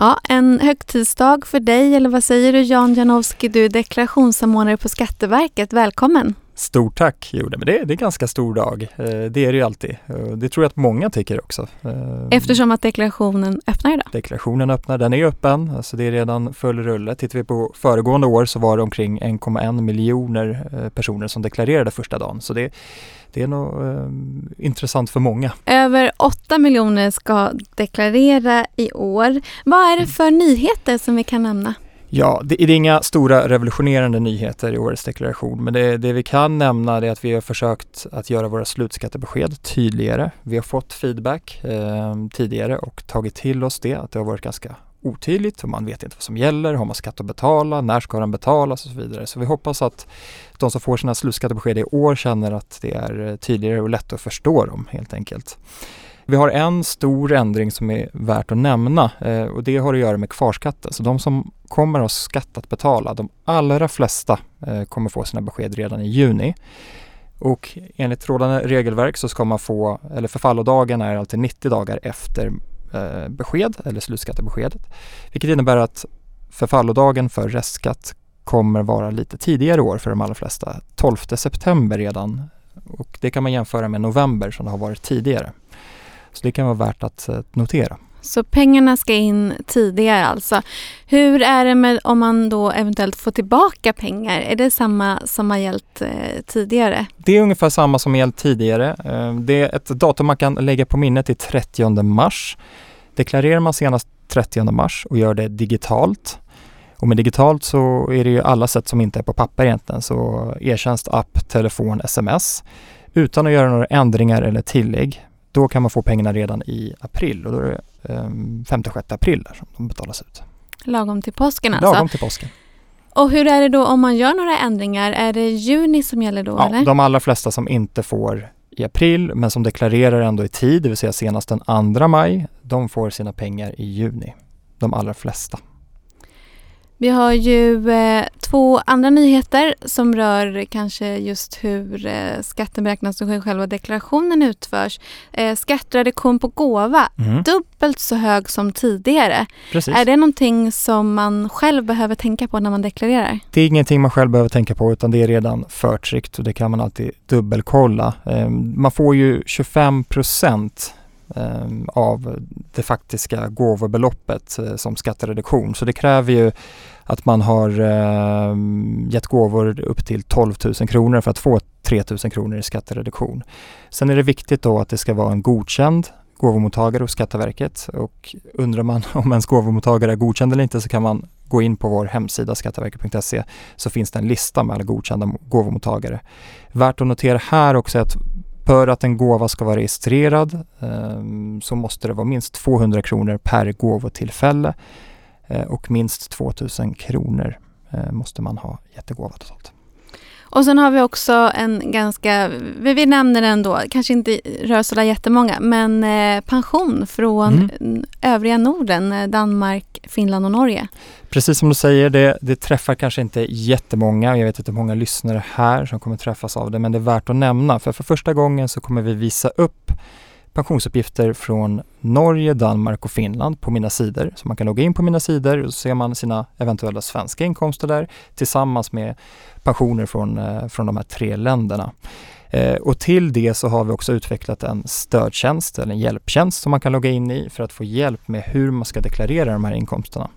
Ja, en högtidsdag för dig, eller vad säger du Jan Janowski, du är deklarationssamordnare på Skatteverket. Välkommen! Stort tack! Jo, men det, det är en ganska stor dag. Eh, det är det ju alltid. Det tror jag att många tycker också. Eh, Eftersom att deklarationen öppnar idag? Deklarationen öppnar, den är öppen. Alltså det är redan full rulle. Tittar vi på föregående år så var det omkring 1,1 miljoner eh, personer som deklarerade första dagen. Så det, det är nog eh, intressant för många. Över 8 miljoner ska deklarera i år. Vad är det mm. för nyheter som vi kan nämna? Ja, det, är inga stora revolutionerande nyheter i årets deklaration, men det, det, vi kan nämna är att vi har försökt att göra våra slutskattebesked tydligare. Vi har fått feedback eh, tidigare och tagit till oss det, att det har varit ganska otydligt och man vet inte vad som gäller. Har man skatt att betala? När ska den betalas? och så vidare. Så vi hoppas att de som får sina slutskattebesked i år känner att det är tydligare och lätt att förstå dem helt enkelt. Vi har en stor ändring som är värt att nämna eh, och det har att göra med kvarskatten. Så de som kommer att ha skatt att betala, de allra flesta eh, kommer få sina besked redan i juni. Och enligt rådande regelverk så ska man få, eller förfallodagen är alltid 90 dagar efter Eh, besked eller slutskattebeskedet. Vilket innebär att förfallodagen för restskatt kommer vara lite tidigare år för de allra flesta. 12 september redan och det kan man jämföra med november som det har varit tidigare. Så det kan vara värt att eh, notera. Så pengarna ska in tidigare alltså. Hur är det med om man då eventuellt får tillbaka pengar? Är det samma som har gällt eh, tidigare? Det är ungefär samma som gällt tidigare. Eh, det är ett datum man kan lägga på minnet till 30 mars. Deklarerar man senast 30 mars och gör det digitalt och med digitalt så är det ju alla sätt som inte är på papper egentligen, så e-tjänst, app, telefon, sms utan att göra några ändringar eller tillägg då kan man få pengarna redan i april och då är det um, ehm, 5-6 april där som de betalas ut. Lagom till påsken alltså? Lagom till påsken. Och hur är det då om man gör några ändringar? Är det juni som gäller då? Ja, eller? de allra flesta som inte får i april men som deklarerar ändå i tid, det vill säga senast den 2 maj, de får sina pengar i juni. De allra flesta. Vi har ju eh, två andra nyheter som rör kanske just hur eh, skatten beräknas och hur själva deklarationen utförs. Eh, skattereduktion på gåva, mm. dubbelt så hög som tidigare. Precis. Är det någonting som man själv behöver tänka på när man deklarerar? Det är ingenting man själv behöver tänka på utan det är redan förtryckt och det kan man alltid dubbelkolla. Eh, man får ju 25 procent Ehm, Ehm, av det faktiska gåvobeloppet eh, som skattereduktion. Så det kräver ju att man har eh, gett gåvor upp till 12 000 kronor för att få 3 000 kronor i skattereduktion. Sen är det viktigt då att det ska vara en godkänd gåvomottagare hos Skatteverket och undrar man om ens gåvomottagare är godkänd eller inte så kan man gå in på vår hemsida skatteverket.se så finns det en lista med alla godkända gåvomottagare. Värt att notera här också är att för att en gåva ska vara registrerad eh, så måste det vara minst 200 kronor per gåvotillfälle eh, och minst 2000 kronor eh, måste man ha gett i gåva totalt. Och sen har vi också en ganska, vi, nämner den då, kanske inte rör sådär jättemånga, men eh, pension från mm. övriga Norden, eh, Danmark, Finland och Norge. Precis som du säger, det, det träffar kanske inte jättemånga. Jag vet inte hur många lyssnare här som kommer träffas av det, men det är värt att nämna. För för första gången så kommer vi visa upp pensionsuppgifter från Norge, Danmark och Finland på mina sidor. Så man kan logga in på mina sidor och så ser man sina eventuella svenska inkomster där tillsammans med pensioner från, eh, från de här tre länderna. Eh, och till det så har vi också utvecklat en stödtjänst eller en hjälptjänst som man kan logga in i för att få hjälp med hur man ska deklarera de här inkomsterna.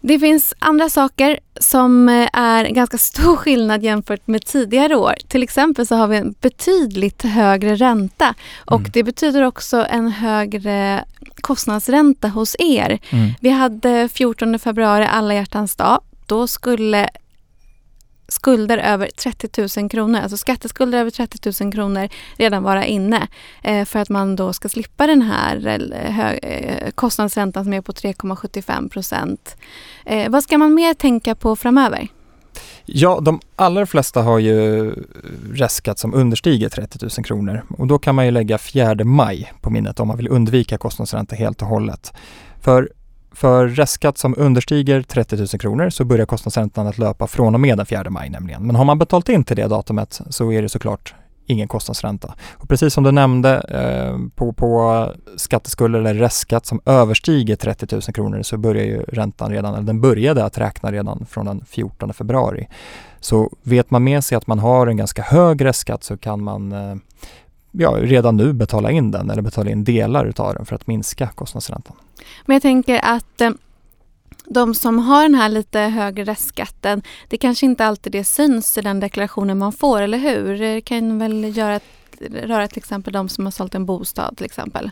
Det finns andra saker som eh, är ganska stor skillnad jämfört med tidigare år. Till exempel så har vi en betydligt högre ränta och mm. det betyder också en högre kostnadsränta hos er. Mm. Vi hade 14 februari alla hjärtans dag. Då skulle skulder över 30 000 kronor, alltså skatteskulder över 30 000 kronor redan vara inne eh, för att man då ska slippa den här eh, eh, kostnadsräntan som är på 3,75 procent. Vad ska man mer tänka på framöver? Ja, de allra flesta har ju restskatt som understiger 30 000 kronor och då kan man ju lägga 4 maj på minnet om man vill undvika kostnadsränta helt och hållet. För för restskatt som understiger 30 000 kronor så börjar kostnadsräntan att löpa från och med den 4 maj nämligen. Men har man betalt in till det datumet så är det såklart ingen kostnadsränta. Och precis som du nämnde eh, på, på skatteskulder eller restskatt som överstiger 30 000 kronor så börjar ju räntan redan, eller den började att räkna redan från den 14 februari. Så vet man med sig att man har en ganska hög restskatt så kan man eh, ja, redan nu betala in den eller betala in delar utav den för att minska kostnadsräntan. Men jag tänker att eh, de som har den här lite högre restskatten, det kanske inte alltid det syns i den deklarationen man får, eller hur? Det kan väl göra, röra till exempel de som har sålt en bostad till exempel?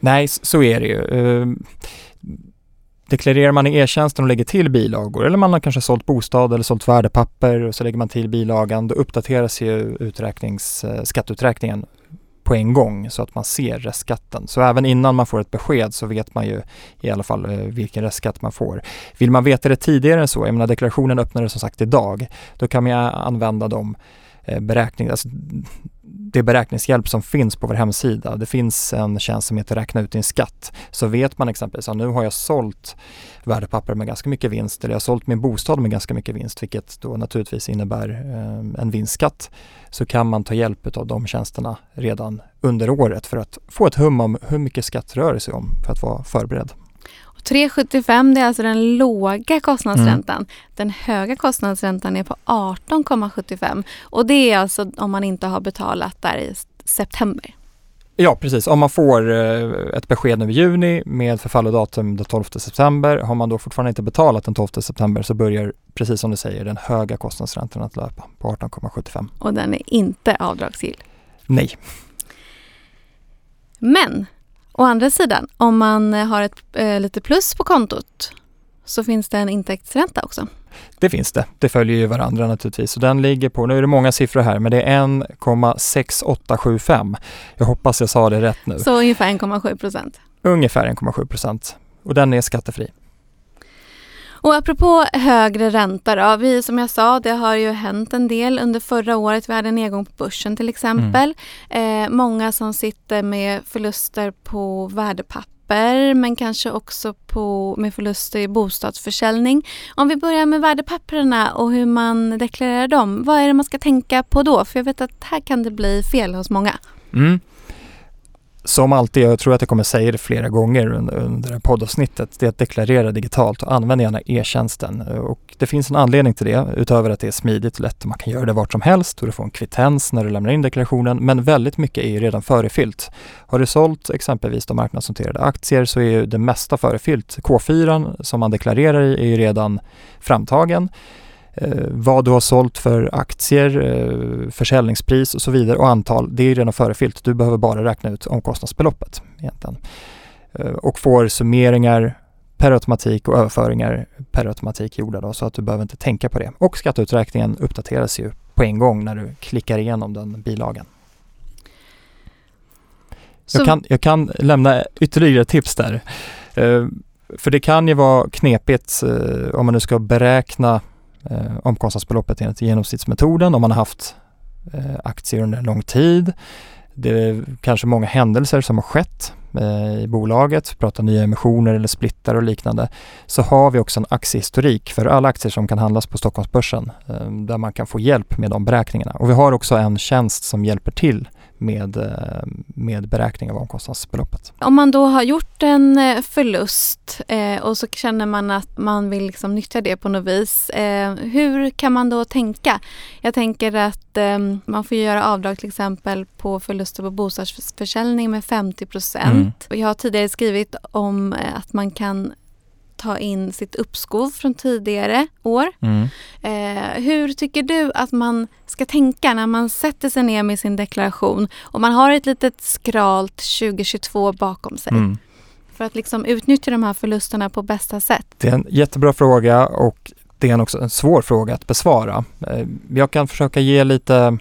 Nej, så är det ju. Deklarerar man i e-tjänsten och lägger till bilagor eller man har kanske sålt bostad eller sålt värdepapper och så lägger man till bilagan, då uppdateras ju uträknings, eh, skatteuträkningen på en gång så att man ser restskatten. Så även innan man får ett besked så vet man ju i alla fall eh, vilken restskatt man får. Vill man veta det tidigare än så, jag menar deklarationen öppnade som sagt idag, då kan man använda de beräkningarna. beräkningar, alltså det beräkningshjälp som finns på vår hemsida. Det finns en tjänst som heter Räkna ut din skatt. Så vet man exempelvis att nu har jag sålt värdepapper med ganska mycket vinst eller jag har sålt min bostad med ganska mycket vinst vilket då naturligtvis innebär eh, en vinstskatt. Så kan man ta hjälp av de tjänsterna redan under året för att få ett hum om hur mycket skatt rör det sig om för att vara förberedd. 3,75 det är alltså den låga kostnadsräntan. Mm. Den höga kostnadsräntan är på 18,75 och det är alltså om man inte har betalat där i september. Ja precis, om man får eh, ett besked nu i juni med förfallodatum den 12 september. Har man då fortfarande inte betalat den 12 september så börjar, precis som du säger, den höga kostnadsräntan att löpa på 18,75. Och den är inte avdragsgill? Nej. Men Å andra sidan, om man har ett eh, lite plus på kontot så finns det en intäktsränta också. Det finns det. Det följer ju varandra naturligtvis. Så den ligger på, nu är det många siffror här, men det är 1,6875. Jag hoppas jag sa det rätt nu. Så ungefär 1,7 procent? Ungefär 1,7 procent. Och den är skattefri. Och apropå högre ränta då, vi, som jag sa, det har ju hänt en del under förra året. Vi hade en nedgång på börsen till exempel. Mm. Eh, många som sitter med förluster på värdepapper men kanske också på, med förluster i bostadsförsäljning. Om vi börjar med värdepapperna och hur man deklarerar dem. Vad är det man ska tänka på då? För jag vet att här kan det bli fel hos många. Mm som alltid, jag tror att jag kommer säga det flera gånger under, under poddavsnittet, det är att deklarera digitalt och använd gärna e-tjänsten. Och det finns en anledning till det, utöver att det är smidigt och lätt och man kan göra det vart som helst och du får en kvittens när du lämnar in deklarationen. Men väldigt mycket är ju redan förefyllt. Har du sålt exempelvis de marknadsnoterade aktier så är ju det mesta förefyllt. K4 som man deklarerar i är ju redan framtagen vad du har sålt för aktier, eh, försäljningspris och så vidare och antal, det är redan förefyllt. Du behöver bara räkna ut omkostnadsbeloppet egentligen. Eh, och får summeringar per automatik och överföringar per automatik gjorda då, så att du behöver inte tänka på det. Och skatteuträkningen uppdateras ju på en gång när du klickar igenom den bilagan. Jag kan, jag kan lämna ytterligare tips där. Eh, för det kan ju vara knepigt eh, om man nu ska beräkna eh, omkostnadsbeloppet enligt genomsnittsmetoden om man har haft eh, aktier under en lång tid. Det är kanske många händelser som har skett eh, i bolaget, pratar nya emissioner eller splittar och liknande, så har vi också en aktiehistorik för alla aktier som kan handlas på Stockholmsbörsen eh, där man kan få hjälp med de beräkningarna. Och vi har också en tjänst som hjälper till med, eh, med beräkning av omkostnadsbeloppet. Om man då har gjort en eh, förlust eh, och så känner man att man vill liksom nyttja det på något vis. Eh, hur kan man då tänka? Jag tänker att eh, man får göra avdrag till exempel på förluster på bostadsförsäljning med 50 procent. Mm. Jag har tidigare skrivit om eh, att man kan ta in sitt uppskov från tidigare år. Mm. Eh, hur tycker du att man ska tänka när man sätter sig ner med sin deklaration och man har ett litet skralt 2022 bakom sig? Mm. För att liksom utnyttja de här förlusterna på bästa sätt. Det är en jättebra fråga och det är också en svår fråga att besvara. Eh, jag kan försöka ge lite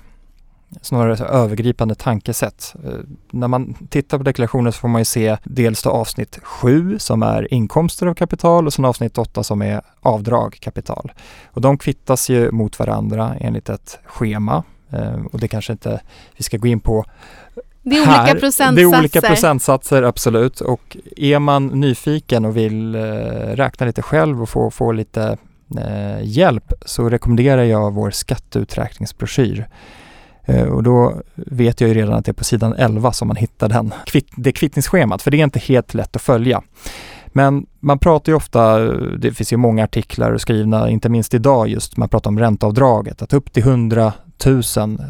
snarare så övergripande tankesätt. Eh, när man tittar på deklarationen så får man ju se dels då avsnitt 7 som är inkomster av kapital och sen avsnitt 8 som är avdrag kapital. Och de kvittas ju mot varandra enligt ett schema eh, och det kanske inte vi ska gå in på det är här. olika procentsatser. Det är olika procentsatser, absolut. Och är man nyfiken och vill eh, räkna lite själv och få, få lite hjälp så rekommenderar jag vår skatteuträkningsbroschyr Eh, och då vet jag ju redan att det är på sidan 11 som man hittar den, det kvittningsschemat, för det är inte helt lätt att följa. Men man pratar ju ofta, det finns ju många artiklar skrivna, inte minst idag just, man pratar om ränteavdraget, att upp till 100 000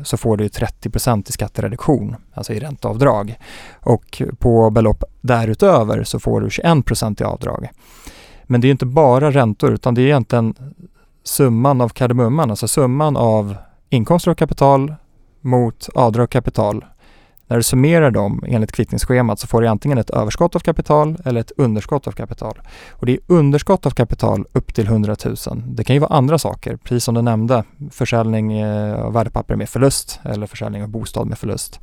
så får du 30 i skattereduktion, alltså i ränteavdrag. Och på belopp därutöver så får du 21% i avdrag. Men det är inte bara räntor utan det är egentligen summan av kardemumman, alltså summan av inkomster och kapital mot avdrag och kapital när du summerar dem enligt kvittningsschemat så får du antingen ett överskott av kapital eller ett underskott av kapital. Och det är underskott av kapital upp till 100 000. Det kan ju vara andra saker, precis som du nämnde, försäljning eh, av värdepapper med förlust eller försäljning av bostad med förlust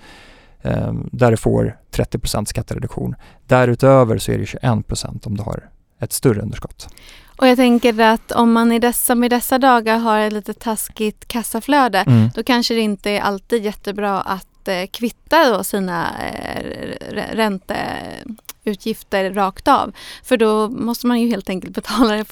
ehm, där du får 30% skattereduktion. Därutöver så är det 21% om du har ett större underskott. Och jag tänker att om man i dessa, med dessa dagar har ett lite taskigt kassaflöde mm. då kanske det inte är alltid jättebra att Eh, kvitta då sina eh, ränteutgifter rakt av. För då måste man ju helt enkelt betala det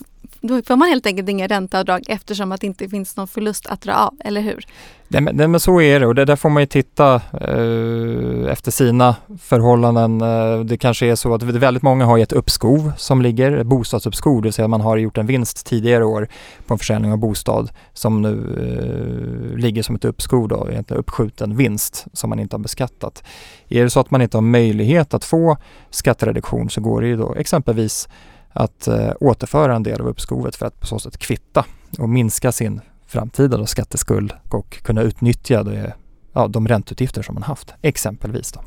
då får man helt enkelt inga ränteavdrag eftersom att det inte finns någon förlust att dra av, eller hur? Nej men, nej, men så är det och det där får man ju titta eh, efter sina förhållanden. Eh, det kanske är så att väldigt många har ett uppskov som ligger, ett bostadsuppskov, det vill säga man har gjort en vinst tidigare år på en försäljning av bostad som nu eh, ligger som ett uppskov då, egentligen uppskjuten vinst som man inte har beskattat. Är det så att man inte har möjlighet att få skattereduktion så går det ju då exempelvis att eh, återföra en del av uppskovet för att på så sätt kvitta och minska sin framtida då, skatteskuld och kunna utnyttja det, ja, de ränteutgifter som man haft, exempelvis. Då.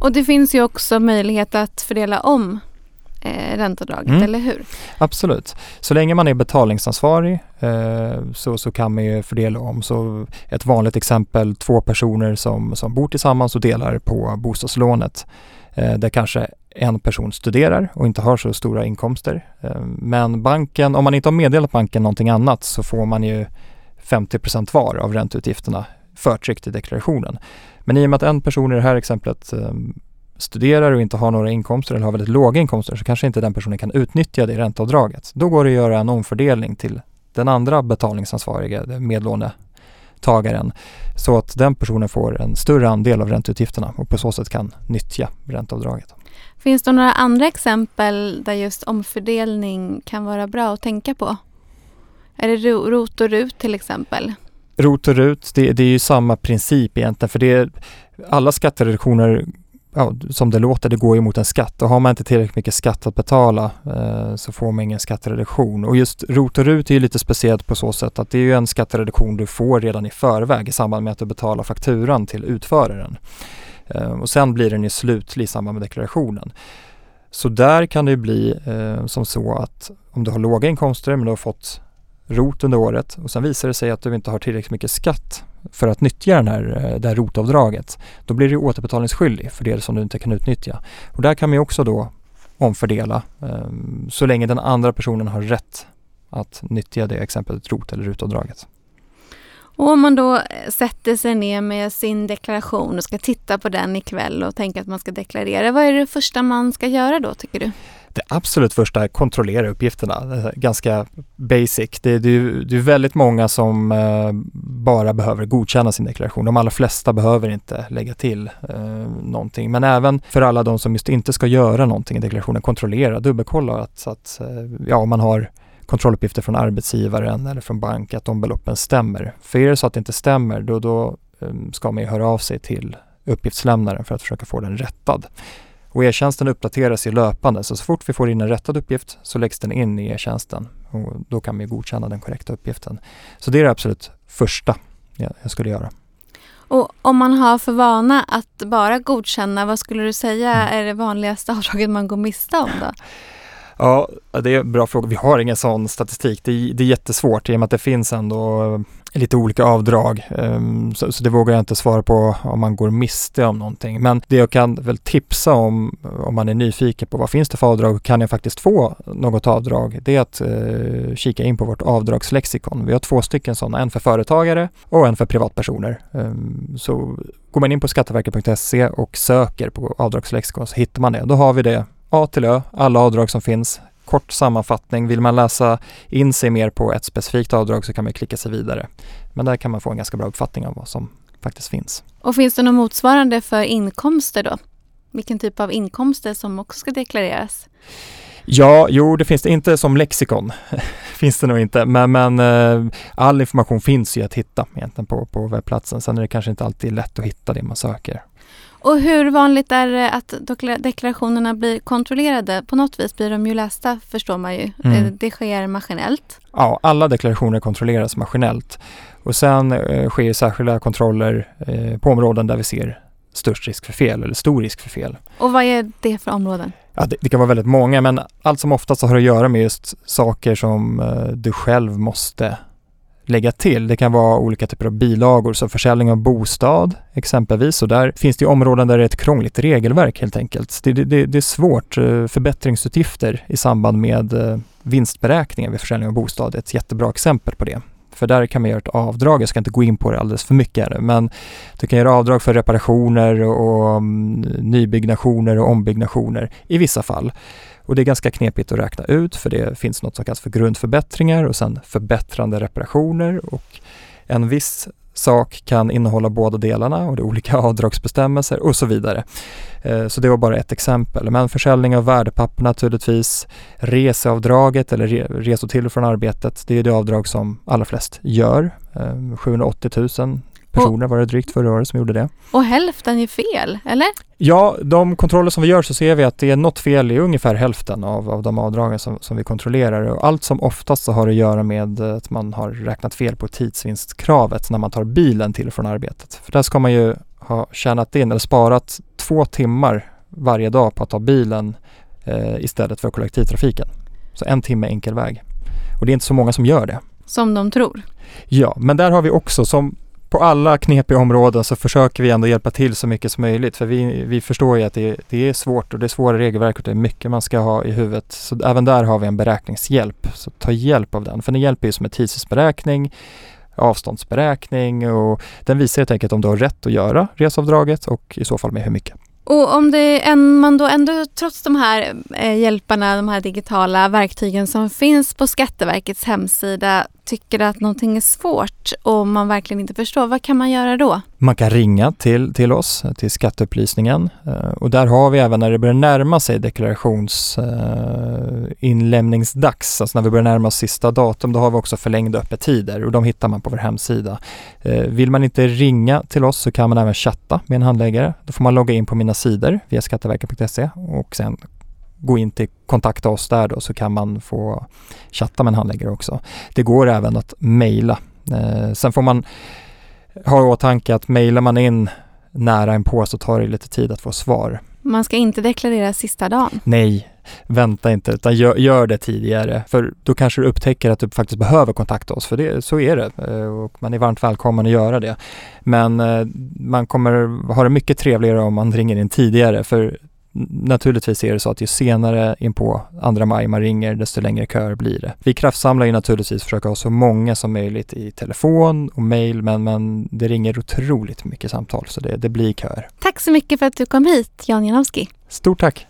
Och det finns ju också möjlighet att fördela om eh, ränteavdraget, mm. eller hur? Absolut. Så länge man är betalningsansvarig eh, så, så kan man ju fördela om. Så ett vanligt exempel, två personer som, som bor tillsammans och delar på bostadslånet. Eh, där kanske en person studerar och inte har så stora inkomster. Eh, men banken, om man inte har meddelat banken någonting annat så får man ju 50% var av ränteutgifterna förtryckt i deklarationen. Men i och med att en person i det här exemplet ehm, studerar och inte har några inkomster eller har väldigt låga inkomster så kanske inte den personen kan utnyttja det ränteavdraget. Då går det att göra en omfördelning till den andra betalningsansvariga medlånetagaren så att den personen får en större andel av ränteutgifterna och på så sätt kan nyttja ränteavdraget. Finns det några andra exempel där just omfördelning kan vara bra att tänka på? Är det ROT och RUT till exempel? ROT och RUT, det, det är ju samma princip egentligen för det är, alla skattereduktioner ja, som det låter, det går ju mot en skatt och har man inte tillräckligt mycket skatt att betala eh, så får man ingen skattereduktion. Och just ROT och RUT är ju lite speciellt på så sätt att det är ju en skattereduktion du får redan i förväg i samband med att du betalar fakturan till utföraren. Ehm, och sen blir den ju slutlig i samband med deklarationen. Så där kan det ju bli eh, som så att om du har låga inkomster men du har fått ROT under året och sen visar det sig att du inte har tillräckligt mycket skatt för att nyttja den här, eh, det här ROT-avdraget. Då blir du återbetalningsskyldig för det som du inte kan utnyttja. Och där kan man ju också då omfördela eh, så länge den andra personen har rätt att nyttja det exempelvis ROT eller RUT-avdraget. Och om man då eh, sätter sig ner med sin deklaration och ska titta på den ikväll och tänker att man ska deklarera, vad är det första man ska göra då tycker du? Det absolut första är att kontrollera uppgifterna, ganska basic. Det, det, det är väldigt många som eh, bara behöver godkänna sin deklaration. De allra flesta behöver inte lägga till eh, någonting. Men även för alla de som just inte ska göra någonting i deklarationen, kontrollera, dubbelkolla att, att eh, ja, man har kontrolluppgifter från arbetsgivaren eller från bank att de beloppen stämmer. För är det så att det inte stämmer då, då um, ska man ju höra av sig till uppgiftslämnaren för att försöka få den rättad. Och e-tjänsten uppdateras ju löpande så så fort vi får in en rättad uppgift så läggs den in i e-tjänsten och då kan vi godkänna den korrekta uppgiften. Så det är det absolut första jag skulle göra. Och om man har för vana att bara godkänna, vad skulle du säga mm. är det vanligaste avdraget man går miste om då? Ja, det är en bra fråga. Vi har ingen sån statistik. Det är, det är jättesvårt i och med att det finns ändå eh, lite olika avdrag. Ehm, så, så, det vågar jag inte svara på om man går miste om någonting. Men det jag kan väl tipsa om, om man är nyfiken på vad finns det för avdrag, kan jag faktiskt få något avdrag? Det är att eh, kika in på vårt avdragslexikon. Vi har två stycken sådana, en för företagare och en för privatpersoner. Ehm, så går man in på skatteverket.se och söker på avdragslexikon så hittar man det. Då har vi det A till Ö, alla avdrag som finns. Kort sammanfattning, vill man läsa in sig mer på ett specifikt avdrag så kan man klicka sig vidare. Men där kan man få en ganska bra uppfattning om vad som faktiskt finns. Och finns det något motsvarande för inkomster då? Vilken typ av inkomster som också ska deklareras? Ja, jo det finns det inte som lexikon. finns det nog inte, men, men uh, all information finns ju att hitta egentligen på, på webbplatsen. Sen är det kanske inte alltid lätt att hitta det man söker. Och hur vanligt är det att deklarationerna blir kontrollerade? På något vis blir de ju lästa förstår man ju. Mm. Eh, det sker maskinellt. Ja, alla deklarationer kontrolleras maskinellt. Och sen eh, sker särskilda kontroller eh, på områden där vi ser störst risk för fel eller stor risk för fel. Och vad är det för områden? Ja, det, det, kan vara väldigt många men allt som oftast har att göra med just saker som eh, du själv måste lägga till. Det kan vara olika typer av bilagor, så försäljning av bostad exempelvis. Och där finns det områden där det är ett krångligt regelverk helt enkelt. Det, det, det är svårt. Eh, förbättringsutgifter i samband med vinstberäkningen vinstberäkningar vid försäljning av bostad är ett jättebra exempel på det. För där kan man göra ett avdrag, jag ska inte gå in på det alldeles för mycket här, men du kan göra avdrag för reparationer och mm, nybyggnationer och ombyggnationer i vissa fall. Och det är ganska knepigt att räkna ut för det finns något som kallas för grundförbättringar och sen förbättrande reparationer och en viss sak kan innehålla båda delarna och det är olika avdragsbestämmelser och så vidare. Eh, så det var bara ett exempel. Men försäljning av värdepapper naturligtvis, reseavdraget eller resor till och från arbetet, det är det avdrag som allra flest gör. Eh, 780 000 personer var det drygt förra året som gjorde det. Och hälften är fel, eller? Ja, de kontroller som vi gör så ser vi att det är något fel i ungefär hälften av, av de avdragen som, som vi kontrollerar. Och allt som oftast så har att göra med att man har räknat fel på tidsvinstkravet när man tar bilen till och från arbetet. För där ska man ju ha tjänat in eller sparat två timmar varje dag på att ta bilen eh, istället för kollektivtrafiken. Så en timme enkel väg. Och det är inte så många som gör det. Som de tror? Ja, men där har vi också som på alla knepiga områden så försöker vi ändå hjälpa till så mycket som möjligt för vi, vi förstår ju att det, det är svårt och det är svåra regelverk och det är mycket man ska ha i huvudet. Så även där har vi en beräkningshjälp. Så ta hjälp av den, för den hjälper ju som en tidsberäkning, avståndsberäkning och den visar helt enkelt om du har rätt att göra resavdraget och i så fall med hur mycket. Och om det en, man då ändå trots de här eh, hjälparna, de här digitala verktygen som finns på Skatteverkets hemsida tycker att någonting är svårt och man verkligen inte förstår, vad kan man göra då? Man kan ringa till, till oss, till skatteupplysningen eh, och där har vi även när det börjar närma sig deklarationsinlämningsdags, eh, alltså när vi börjar närma oss sista datum, då har vi också förlängda öppettider och de hittar man på vår hemsida. Eh, vill man inte ringa till oss så kan man även chatta med en handläggare. Då får man logga in på mina sidor via skatteverket.se och sen gå in till kontakta oss där då så kan man få chatta med en handläggare också. Det går även att mejla. Eh, sen får man ha i åtanke att mejlar man in nära en på så tar det lite tid att få svar. Man ska inte deklarera sista dagen? Nej, vänta inte utan gör, gör, det tidigare för då kanske du upptäcker att du faktiskt behöver kontakta oss för det, så är det eh, och man är varmt välkommen att göra det. Men eh, man kommer ha det mycket trevligare om man ringer in tidigare för naturligtvis är det så att ju senare in på andra maj man ringer, desto längre köer blir det. Vi kraftsamlar ju naturligtvis försöka ha så många som möjligt i telefon och mail, men, men det ringer otroligt mycket samtal så det, det blir köer. Tack så mycket för att du kom hit, Jan Janowski. Stort tack!